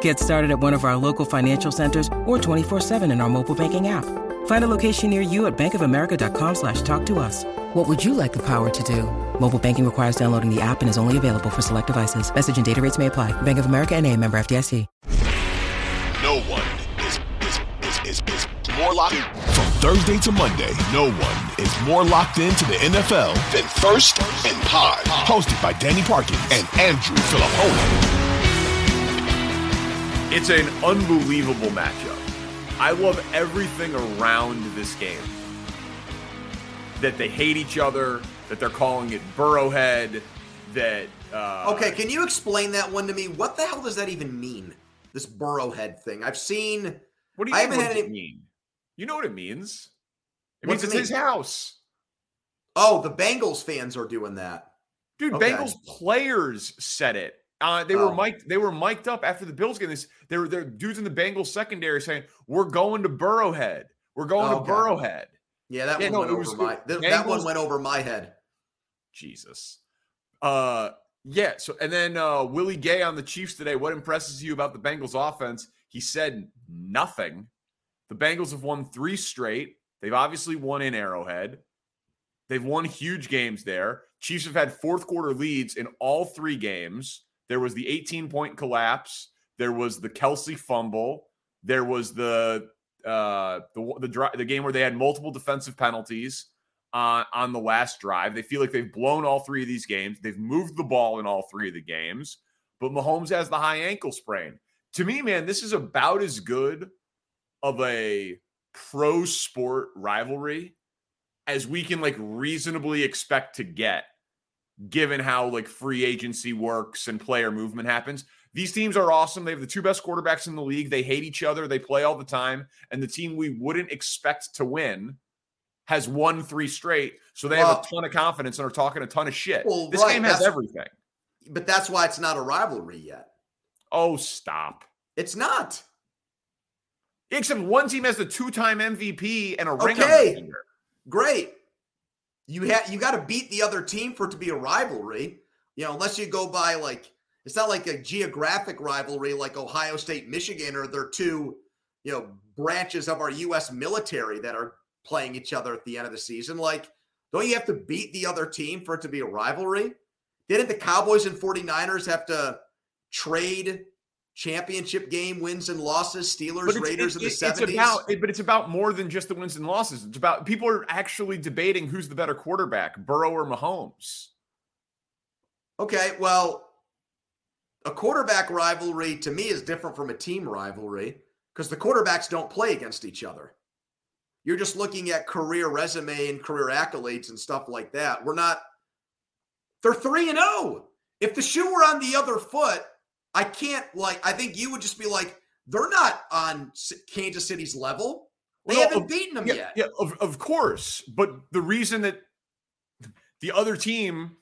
Get started at one of our local financial centers or 24-7 in our mobile banking app. Find a location near you at bankofamerica.com slash talk to us. What would you like the power to do? Mobile banking requires downloading the app and is only available for select devices. Message and data rates may apply. Bank of America and a member FDIC. No one is, is, is, is, is more locked from Thursday to Monday. No one is more locked into the NFL than First and Pod. Hosted by Danny Parkins and Andrew Fillipponi. It's an unbelievable matchup. I love everything around this game. That they hate each other, that they're calling it Burrowhead, that. Uh, Okay, can you explain that one to me? What the hell does that even mean? This Burrowhead thing. I've seen. What do you I think haven't what had it any- mean? You know what it means. It What's means it it's his house. Oh, the Bengals fans are doing that. Dude, Okay. Bengals players said it. Uh, they were Oh. mic'd. They were mic'd up after the Bills game. This, they were there. Dudes in the Bengals secondary saying, "We're going to Burrowhead. We're going Oh, Okay. to Burrowhead." Yeah, that Yeah, one no, went over my. th- that one went over my head. Jesus. Uh, yeah. So, and then uh, Willie Gay on the Chiefs today. What impresses you about the Bengals offense? He said nothing. The Bengals have won three straight. They've obviously won in Arrowhead. They've won huge games there. Chiefs have had fourth quarter leads in all three games. There was the 18 point collapse. There was the Kelce fumble. There was the uh, the the, the game where they had multiple defensive penalties on on the last drive. They feel like they've blown all three of these games. They've moved the ball in all three of the games, but Mahomes has the high ankle sprain. To me, man, this is about as good of a pro sport rivalry as we can like reasonably expect to get given how like free agency works and player movement happens. These teams are awesome. They have the two best quarterbacks in the league. They hate each other. They play all the time. And the team we wouldn't expect to win has won three straight. So they have a ton of confidence and are talking a ton of shit. Well, this right, game has that's- everything. But that's why it's not a rivalry yet. Oh, stop. It's not. Except one team has the two-time MVP and a ring on Okay. their finger. Great. You had you got to beat the other team for it to be a rivalry. You know, unless you go by like it's not like a geographic rivalry like Ohio State, Michigan, or they're two, you know, branches of our U.S. military that are playing each other at the end of the season. Like, don't you have to beat the other team for it to be a rivalry? Didn't the Cowboys and 49ers have to trade championship game wins and losses, Steelers, Raiders it- in the 70s? it's about, it- but it's about more than just the wins and losses. It's about people are actually debating who's the better quarterback, Burrow or Mahomes. Okay, well, a quarterback rivalry to me is different from a team rivalry because the quarterbacks don't play against each other. You're just looking at career resume and career accolades and stuff like that. We're not, they're 3 and 0. If the shoe were on the other foot, I can't, like, I think you would just be like, they're not on Kansas City's level. They Well, haven't of- beaten them Yeah, yet. yeah, of, of course. But the reason that the other team,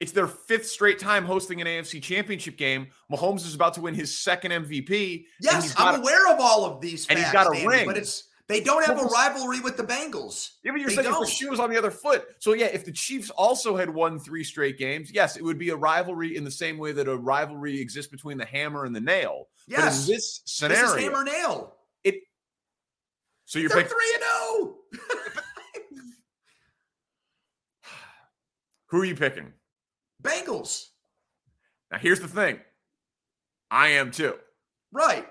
it's their fifth straight time hosting an AFC championship game. Mahomes is about to win his second MVP. Yes, I'm a- aware of all of these and he's got a Andy, ring. but it's They don't have a rivalry with the Bengals. Yeah, but you're They saying don't. the shoe was on the other foot. So yeah, if the Chiefs also had won three straight games, yes, it would be a rivalry in the same way that a rivalry exists between the hammer and the nail. Yes. But in this This scenario, is hammer nail. It. So you're They're picking three and oh. who are you picking? Bengals. Now here's the thing. I am too. Right.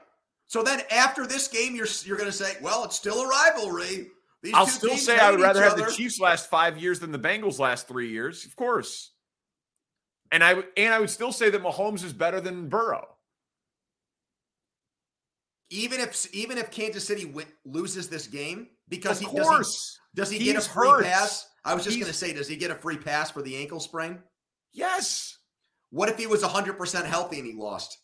So then after this game, you're you're going to say, well, it's still a rivalry. These I'll still say I would rather have the. Chiefs last five years than the Bengals last three years, of course. And I would and I would still say that Mahomes is better than Burrow. even if even if Kansas City wi- loses this game because Of he does he, does he get a free hurt. pass? I was just He's- to say, does he get a free pass for the ankle sprain? Yes. What if he was 100% healthy and he lost?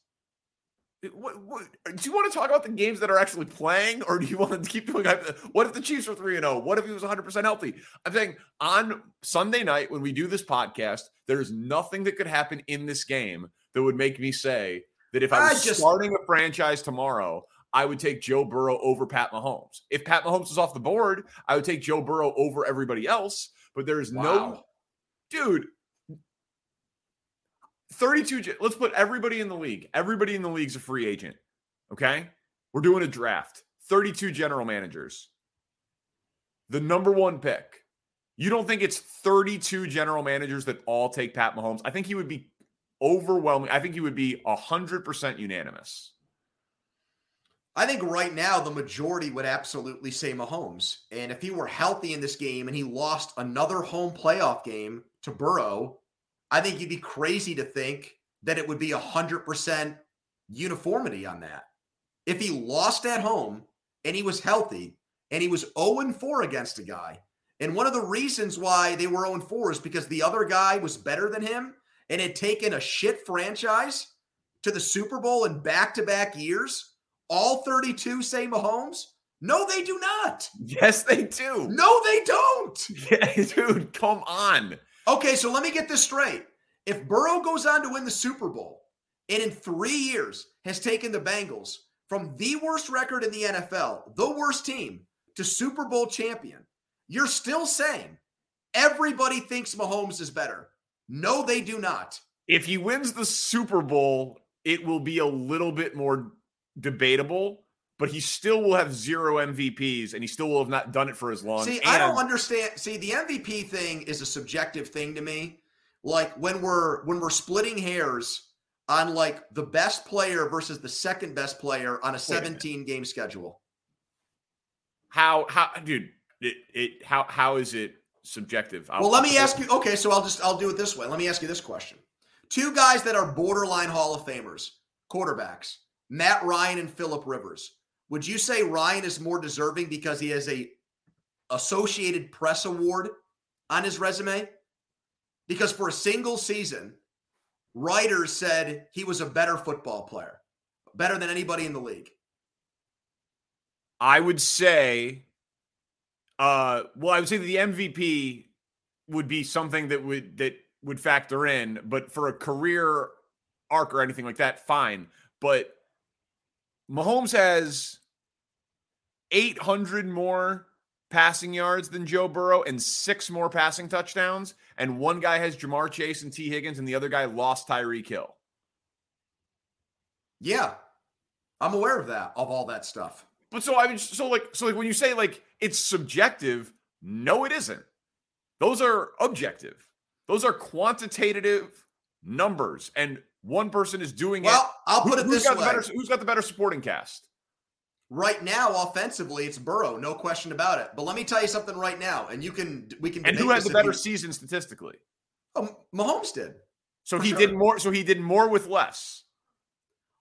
What, what, do you want to talk about the games that are actually playing, or do you want to keep doing? What if the Chiefs were three and zero? What if he was 100 percent healthy? I'm saying on Sunday night when we do this podcast, there is nothing that could happen in this game that would make me say that if I I was just- starting a franchise tomorrow, I would take Joe Burrow over Pat Mahomes. If Pat Mahomes was off the board, I would take Joe Burrow over everybody else. But there is no, dude. 32 let's put everybody in the league. Everybody in the league's a free agent okay? We're doing a draft. 32 general managers. The number one pick. You don't think it's 32 general managers that all take pat mahomes? I think he would be overwhelming i think he would be 100% unanimous. I think right now the majority would absolutely say Mahomes. And if he were healthy in this game and he lost another home playoff game to Burrow, I think you'd be crazy to think that it would be 100% uniformity on that. If he lost at home and he was healthy and he was 0 4 against a guy, and one of the reasons why they were 0 4 is because the other guy was better than him and had taken a shit franchise to the Super Bowl in back to back years, all 32 say Mahomes? No, they do not. yes they do No, they don't. yeah, dude come on Okay, so let me get this straight. If Burrow goes on to win the Super Bowl and in three years has taken the Bengals from the worst record in the NFL, the worst team, to Super Bowl champion, you're still saying everybody thinks Mahomes is better. No, they do not. if he wins the super bowl it will be a little bit more debatable but he still will have zero mvps and he still will have not done it for as long See, I don't understand. See, the MVP thing is a subjective thing to me. Like when we're when we're splitting hairs on like the best player versus the second best player on a Wait a 17 game schedule. how how dude it, it how how is it subjective I'll- Well, let me ask you. Okay, so I'll just I'll do it this way. Let me ask you this question: Two guys that are borderline Hall of Famers, quarterbacks, Matt Ryan and Philip Rivers. Would you say Ryan is more deserving because he has a Associated Press award on his resume? Because for a single season, writers said he was a better football player, better than anybody in the league. i would say uh well i would say the mvp would be something that would that would factor in but for a career arc or anything like that fine but Mahomes has 800 more passing yards than Joe Burrow and six more passing touchdowns. And one guy has Ja'Marr Chase and Tee Higgins, and the other guy lost Tyreek Hill. Yeah, I'm aware of that, of all that stuff. But so I mean, so like, so like when you say like it's subjective, no, it isn't. Those are objective. Those are quantitative numbers, and one person is doing it. Well, I'll Who- put it who's this way. better- who's got the better supporting cast? Right now, offensively, it's Burrow, no question about it. But let me tell you something right now, and you can we can. And who had the better you- season statistically? Oh, Mahomes did. So he sure. did more. So he did more with less.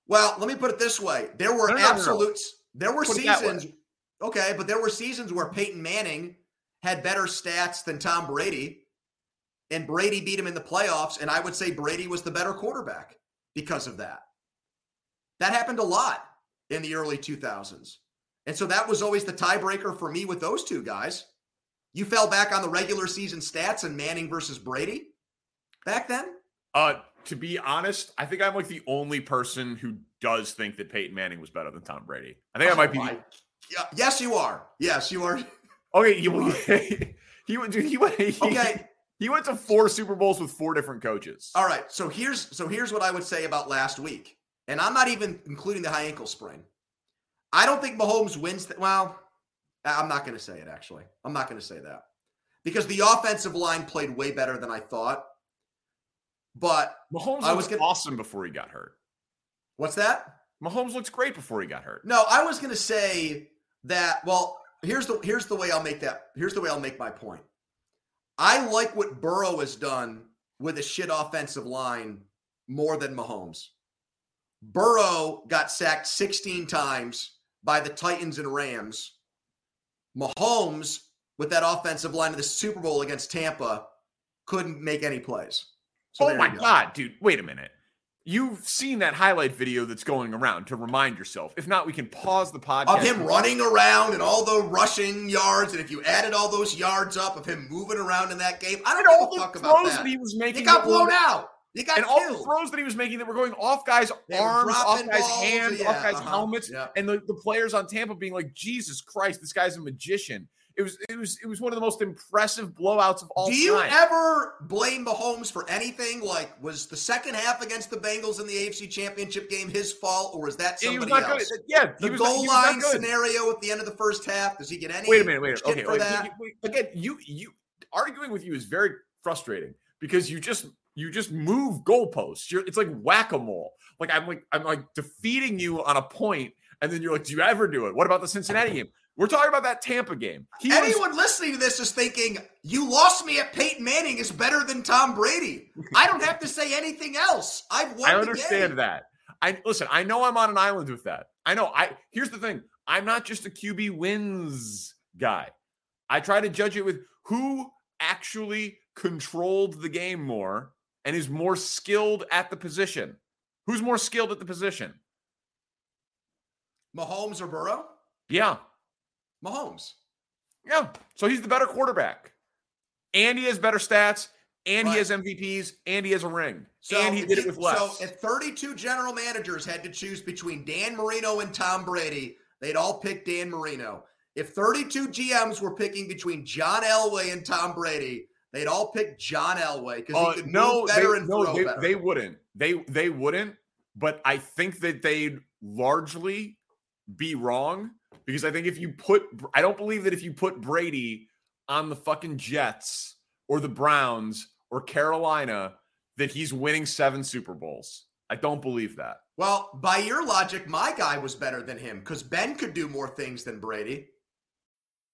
Well, let me put it this way: there were No, no, no, no. absolutes. There were Put it seasons. Okay, but there were seasons where Peyton Manning had better stats than Tom Brady, and Brady beat him in the playoffs. And I would say Brady was the better quarterback because of that. That happened a lot in the early 2000s. And so that was always the tiebreaker for me with those two guys. You fell back on the regular season stats and Manning versus Brady back then? Uh, to be honest, I think I'm like the only person who does think that Peyton Manning was better than Tom Brady. I think I might be. Oh my Yeah, yes, you are. Yes, you are. Okay, he, he went. Dude, he went. He, Okay. He went to four Super Bowls with four different coaches. All right. So here's so here's what I would say about last week, and I'm not even including the high ankle sprain. I don't think Mahomes wins. Th- well, I'm not going to say it. Actually, I'm not going to say that because the offensive line played way better than I thought. But Mahomes I was was gonna- awesome before he got hurt. what's that? Mahomes looks great before he got hurt. No, I was going to say that. Well, here's the here's the way I'll make that. Here's the way I'll make my point. I like what Burrow has done with a shit offensive line more than Mahomes. Burrow got sacked 16 times by the Titans and Rams. Mahomes, with that offensive line of the Super Bowl against Tampa, couldn't make any plays. So oh my go. god, dude! Wait a minute. You've seen that highlight video that's going around to remind yourself. If not, we can pause the podcast. of him running around and all the rushing yards, and if you added all those yards up of him moving around in that game, I don't all give a the about that. that he was making. He got blown out. He got And all the throws that he was making that were going off guys' They arms, off guys' balls, hands, yeah, off guys' uh-huh, helmets, yeah. and the, the players on Tampa being like, "Jesus Christ, this guy's a magician." It was it was it was one of the most impressive blowouts of all time. Do you time. ever blame Mahomes for anything? Like, was the second half against the Bengals in the AFC Championship game his fault, or was that Yeah, was somebody not else? good. Yeah, The was goal not line scenario at the end of the first half. Does he get any? Wait a minute, wait. shit Okay, for wait, that? wait, wait. again, you you arguing with you is very frustrating because you just you just move goalposts. You're it's like whack a mole. Like I'm like I'm like defeating you on a point, and then you're like, do you ever do it? What about the Cincinnati game? We're talking about that Tampa game. He was- Anyone listening to this is thinking, you lost me at Peyton Manning is better than Tom Brady. I don't have to say anything else. I've won I understand that. I listen. I know I'm on an island with that. I know. I here's the thing. I'm not just a QB wins guy. I try to judge it with who actually controlled the game more and is more skilled at the position. Who's more skilled at the position? Mahomes or Burrow? Yeah, Mahomes. yeah. So he's the better quarterback, and he has better stats, and he has MVPs, and he has a ring, So and he if did it with less. So if 32 general managers had to choose between Dan Marino and Tom Brady, they'd all pick Dan Marino. If 32 GMs were picking between John Elway and Tom Brady, they'd all pick John Elway because Uh, he could no, move they, better and no, throw they, better. they wouldn't. They they wouldn't. But I think that they'd largely be wrong because I think if you put, I don't believe that if you put Brady on the fucking Jets or the Browns or Carolina, that he's winning seven Super Bowls. I don't believe that. well, by your logic, my guy was better than him because Ben could do more things than Brady.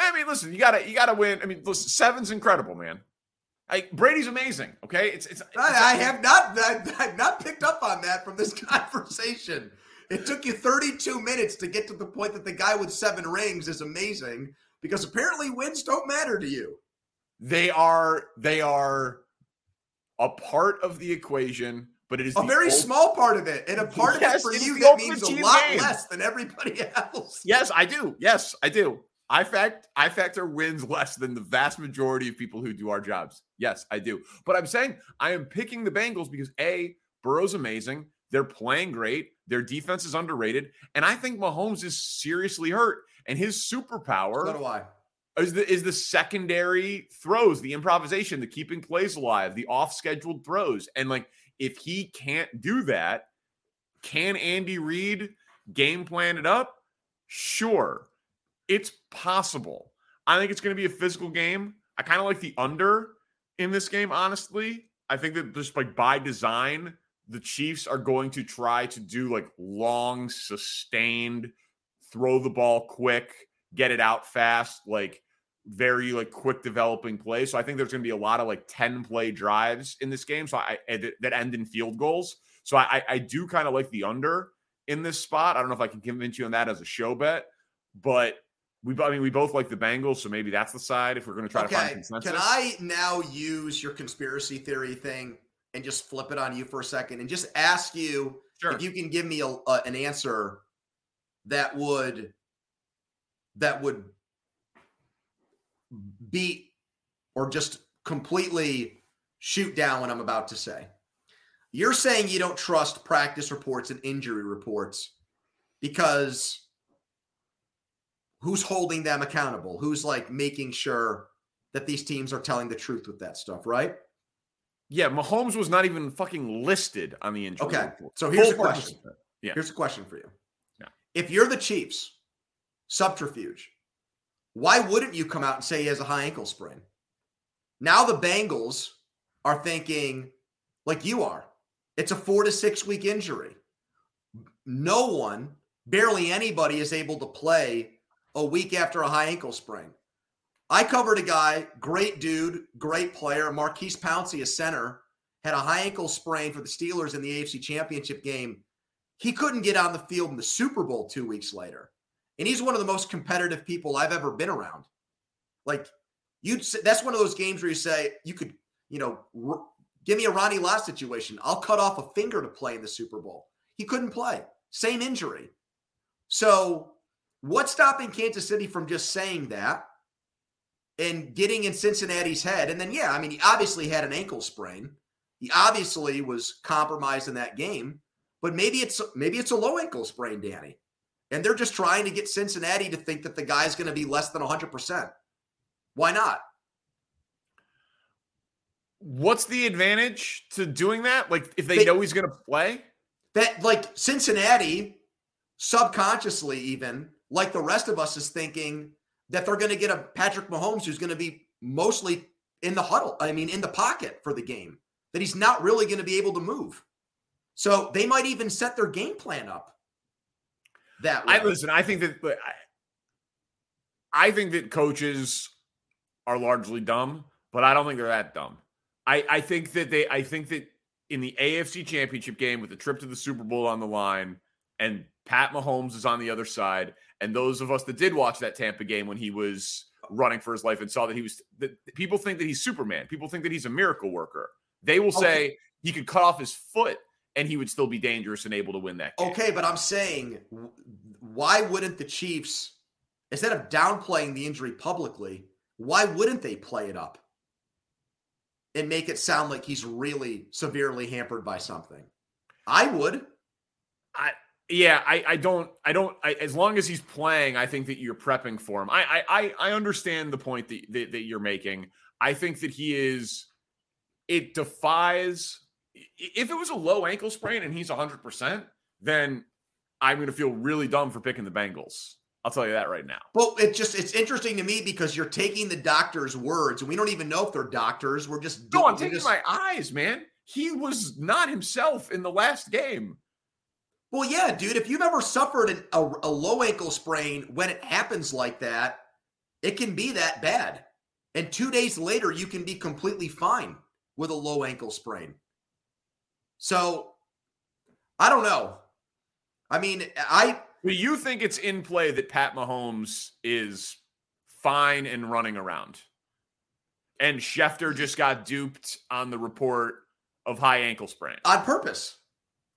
I mean, listen, you gotta you gotta win. I mean, listen, seven's incredible, man. Like Brady's amazing. Okay, it's it's. it's I, I have not I, I've not picked up on that from this conversation. It took you 32 minutes to get to the point that the guy with seven rings is amazing because apparently wins don't matter to you. They are they are a part of the equation, but it is A very small part of it, and a part of Yes, it for you that means a lot game. less than everybody else. Yes, I do. Yes, I do. I fact I factor wins less than the vast majority of people who do our jobs. Yes, I do. But I'm saying I am picking the Bengals because A, Burrow's amazing. They're playing great. Their defense is underrated. And I think Mahomes is seriously hurt. And his superpower So do I. is the is the secondary throws, the improvisation, the keeping plays alive, the off-scheduled throws. And like if he can't do that, can Andy Reid game plan it up? Sure. It's possible. I think it's going to be a physical game. I kind of like the under in this game, honestly. I think that just like by design, the Chiefs are going to try to do like long, sustained, throw the ball quick, get it out fast, like very like quick developing play. So I think there's going to be a lot of like 10 play drives in this game. So I and that end in field goals. So I I do kind of like the under in this spot. I don't know if I can convince you on that as a show bet, but we, I mean, we both like the Bengals, so maybe that's the side if we're going to try okay. to find consensus. Can I now use your conspiracy theory thing and just flip it on you for a second and just ask you Sure. if you can give me a, a, an answer that would that would beat or just completely shoot down what I'm about to say. You're saying you don't trust practice reports and injury reports because who's holding them accountable? Who's like making sure that these teams are telling the truth with that stuff, right? Yeah, Mahomes was not even fucking listed on the injury Okay. report. So here's Full a question. Yeah. Here's a question for you. Yeah. If you're the Chiefs, subterfuge, why wouldn't you come out and say he has a high ankle sprain? Now the Bengals are thinking, like you are, it's a four to six week injury. No one, barely anybody, is able to play a week after a high ankle sprain. I covered a guy, great dude, great player, Maurkice Pouncey, a center, had a high ankle sprain for the Steelers in the AFC Championship game. He couldn't get on the field in the Super Bowl two weeks later. And he's one of the most competitive people I've ever been around. Like, you'd that's one of those games where you say, you could, you know, r- give me a Ronnie Lott situation. I'll cut off a finger to play in the Super Bowl. He couldn't play. Same injury. So, what's stopping Kansas City from just saying that and getting in Cincinnati's head? And then, yeah, I mean, he obviously had an ankle sprain. He obviously was compromised in that game, but maybe it's maybe it's a low ankle sprain, Danny. And they're just trying to get Cincinnati to think that the guy's going to be less than 100%. Why not? What's the advantage to doing that? Like, if they, They- know he's going to play? That like Cincinnati subconsciously even like the rest of us is thinking that they're going to get a Patrick Mahomes who's going to be mostly in the huddle. I mean in the pocket for the game. That he's not really going to be able to move. So they might even set their game plan up that way. I listen. I think that I, I think that coaches are largely dumb, but I don't think they're that dumb. I I think that they. I think that in the AFC Championship game with the trip to the Super Bowl on the line, and Pat Mahomes is on the other side, and those of us that did watch that Tampa game when he was running for his life and saw that he was that people think that he's Superman. People think that he's a miracle worker. They will say Okay. he could cut off his foot and he would still be dangerous and able to win that game. Okay, but I'm saying, why wouldn't the Chiefs, instead of downplaying the injury publicly, why wouldn't they play it up and make it sound like he's really severely hampered by something? I would. Yeah, I, I don't I don't I, as long as he's playing, I think that you're prepping for him. I I I understand the point that, that that you're making. I think that he is it defies if it was a low ankle sprain and he's 100%, then I'm going to feel really dumb for picking the Bengals. I'll tell you that right now. But it just it's interesting to me because you're taking the doctor's words, and we don't even know if they're doctors. We're just No, I'm taking just- my eyes, man. He was not himself in the last game. Well, yeah, dude. If you've ever suffered an, a, a low ankle sprain, when it happens like that, it can be that bad. And two days later, you can be completely fine with a low ankle sprain. So, I don't know. I mean, I Do you think it's in play that Pat Mahomes is fine and running around? And Schefter just got duped on the report of high ankle sprain on purpose.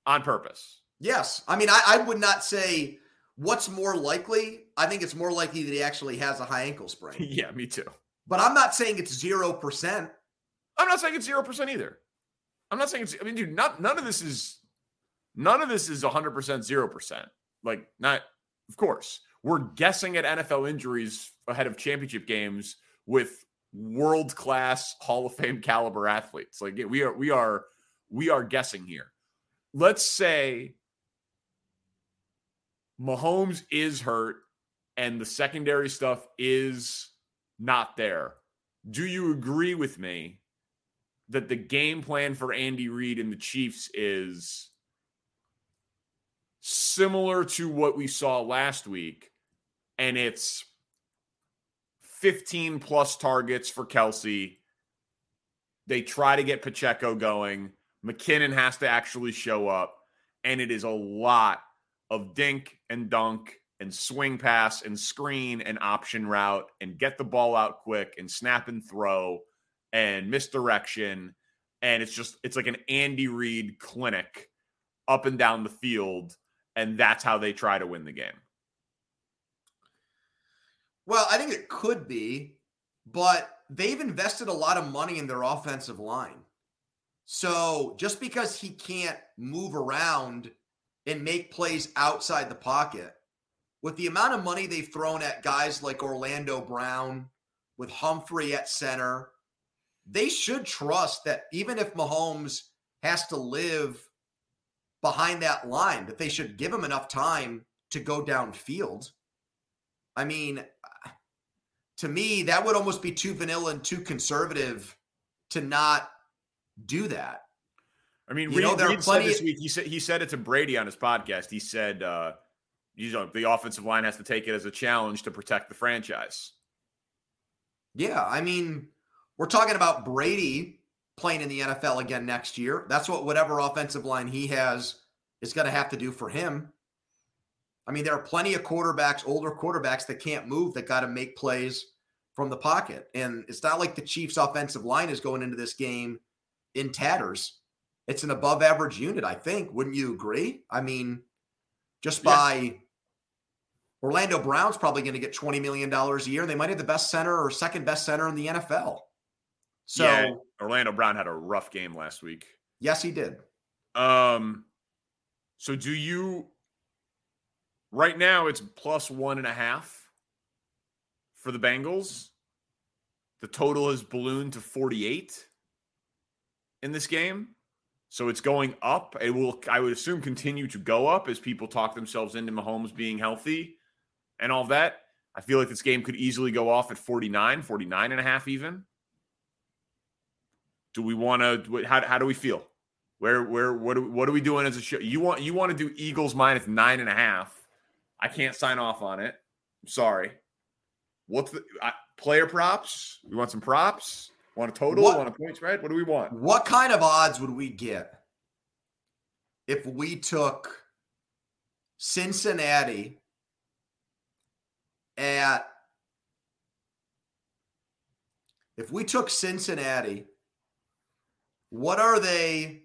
on purpose. Yes. I mean, I, I would not say what's more likely. I think it's more likely that he actually has a high ankle sprain. yeah, me too. but I'm not saying it's zero percent. I'm not saying it's zero percent either. I'm not saying it's. I mean, dude, not none of this is none of this is 100 percent zero percent. Like, not of course we're guessing at NFL injuries ahead of championship games with world class Hall of Fame caliber athletes. Like, we are we are we are guessing here. Let's say Mahomes is hurt and the secondary stuff is not there. Do you agree with me that the game plan for Andy Reid and the Chiefs is similar to what we saw last week? And it's 15 plus targets for Kelce. They try to get Pacheco going. McKinnon has to actually show up. And it is a lot of dink and dunk and swing pass and screen and option route and get the ball out quick and snap and throw and misdirection. And it's just, it's like an Andy Reid clinic up and down the field. And that's how they try to win the game. Well, I think it could be, but they've invested a lot of money in their offensive line. So just because he can't move around and make plays outside the pocket, with the amount of money they've thrown at guys like Orlando Brown, with Humphrey at center, they should trust that even if Mahomes has to live behind that line, that they should give him enough time to go downfield. I mean, to me, that would almost be too vanilla and too conservative to not do that. I mean, you Reid, know, there Reid are plenty. This week, he said he said it to Brady on his podcast. He said, uh, "You know, the offensive line has to take it as a challenge to protect the franchise." Yeah, I mean, we're talking about Brady playing in the NFL again next year. That's what whatever offensive line he has is going to have to do for him. I mean, there are plenty of quarterbacks, older quarterbacks that can't move that got to make plays from the pocket. And it's not like the Chiefs' offensive line is going into this game in tatters. It's an above average unit, I think. Wouldn't you agree? I mean, just by yeah. Orlando Brown's probably going to get $20 million a year. They might have the best center or second best center in the NFL. So yeah, Orlando Brown had a rough game last week. Yes, he did. Um, so do you right now it's plus one and a half for the Bengals. The total has ballooned to 48 in this game. So it's going up. It will, I would assume, continue to go up as people talk themselves into Mahomes being healthy and all that. I feel like this game could easily go off at 49, 49 and a half even. Do we want to, how, how do we feel? Where, where, what, what are we doing as a show? You want, you want to do Eagles minus nine and a half. I can't sign off on it. I'm sorry. What's the I, player props? We want some props. Want a total? What, want a point spread? What do we want? What kind of odds would we get if we took Cincinnati at if we took Cincinnati, what are they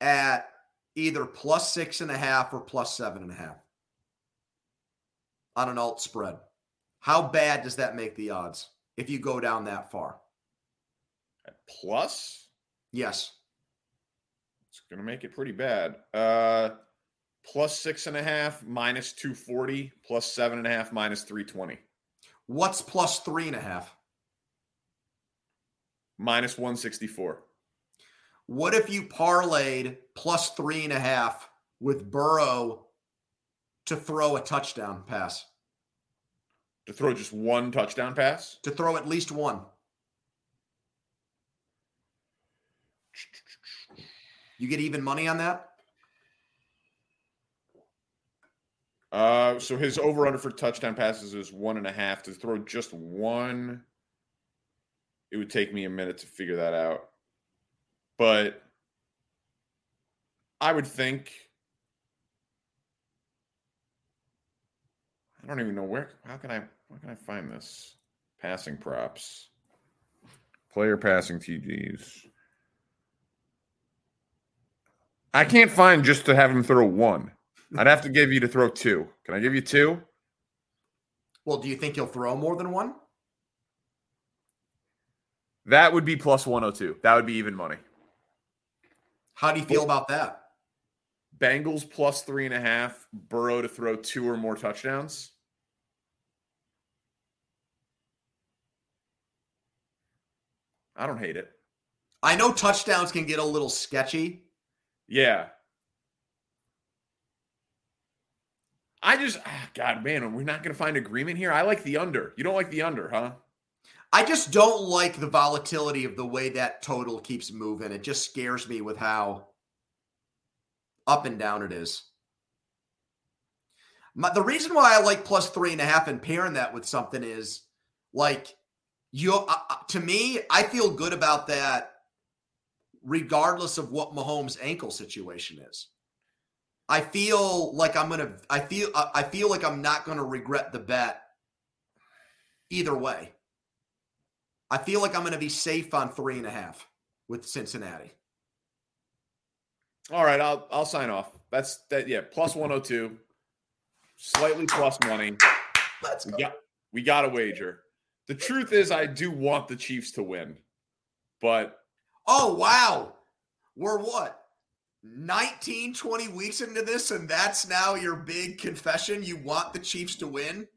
at either plus six and a half or plus seven and a half on an alt spread? How bad does that make the odds if you go down that far? Plus? Yes. It's going to make it pretty bad. Uh, plus six and a half, minus 240, plus seven and a half, minus 320. What's plus three and a half? Minus 164. What if you parlayed plus three and a half with Burrow to throw a touchdown pass? To throw just one touchdown pass? To throw at least one. You get even money on that? Uh, so his over under for touchdown passes is one and a half. To throw just one, it would take me a minute to figure that out. But I would think. I don't even know where. How can I? Where can I find this? Passing props. Player passing TDs. I can't find just to have him throw one. I'd have to give you to throw two. Can I give you two? Well, do you think he'll throw more than one? That would be plus 102. That would be even money. How do you feel about that? Bengals plus three and a half, Burrow to throw two or more touchdowns. I don't hate it. I know touchdowns can get a little sketchy yeah. I just, ah, God, man, we're not going to find agreement here. I like the under. You don't like the under, huh? I just don't like the volatility of the way that total keeps moving. It just scares me with how up and down it is. My, the reason why I like plus three and a half and pairing that with something is like you. Uh, uh to me, I feel good about that regardless of what Mahomes' ankle situation is. I feel like I'm gonna. I feel. I feel like I'm not gonna regret the bet. Either way, I feel like I'm gonna be safe on three and a half with Cincinnati. All right, I'll I'll sign off. That's that. Yeah, plus one hundred two, slightly plus money. Let's go. We got we got a wager. The truth is, I do want the Chiefs to win, but Oh wow, we're what 19, 20 weeks into this, and that's now your big confession. You want the Chiefs to win.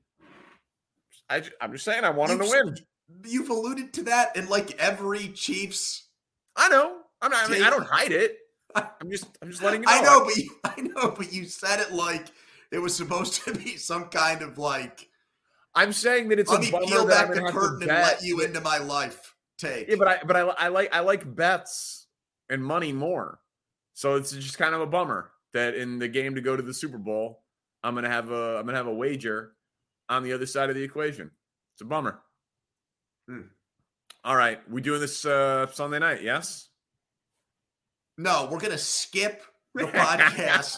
I, am just saying I want them to win. You've alluded to that in like every Chiefs. I know. I'm not, I mean, I don't hide it. I'm just I'm just letting you know. I know, but you, I know, but you said it like it was supposed to be some kind of like I'm saying that it's let me peel back the gonna have to curtain and let you into my life. Take Yeah, but I but I, I like I like bets and money more. So it's just kind of a bummer that in the game to go to the Super Bowl, I'm gonna have a I'm gonna have a wager on the other side of the equation. It's a bummer. Hmm. All right, we doing this uh, Sunday night? Yes. no, we're gonna skip the podcast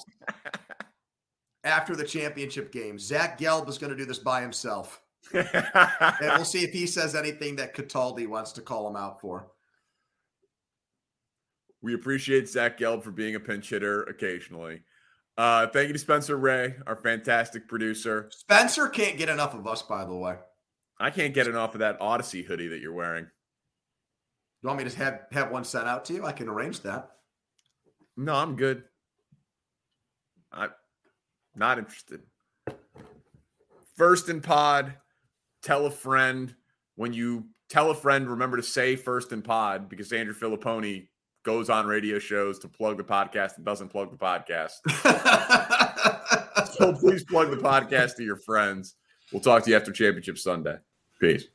after the championship game. Zach Gelb is gonna do this by himself. And we'll see if he says anything that Cataldi wants to call him out for. we appreciate Zach Gelb for being a pinch hitter occasionally. Uh, thank you to Spencer Ray, our fantastic producer. Spencer can't get enough of us, by the way. I can't get enough of that Audacy hoodie that you're wearing. You want me to have, have one sent out to you? I can arrange that. No, I'm good. I'm not interested. First in pod, tell a friend. When you tell a friend, remember to say first in pod because Andrew Fillipponi goes on radio shows to plug the podcast and doesn't plug the podcast. So please plug the podcast to your friends. We'll talk to you after Championship Sunday. Peace.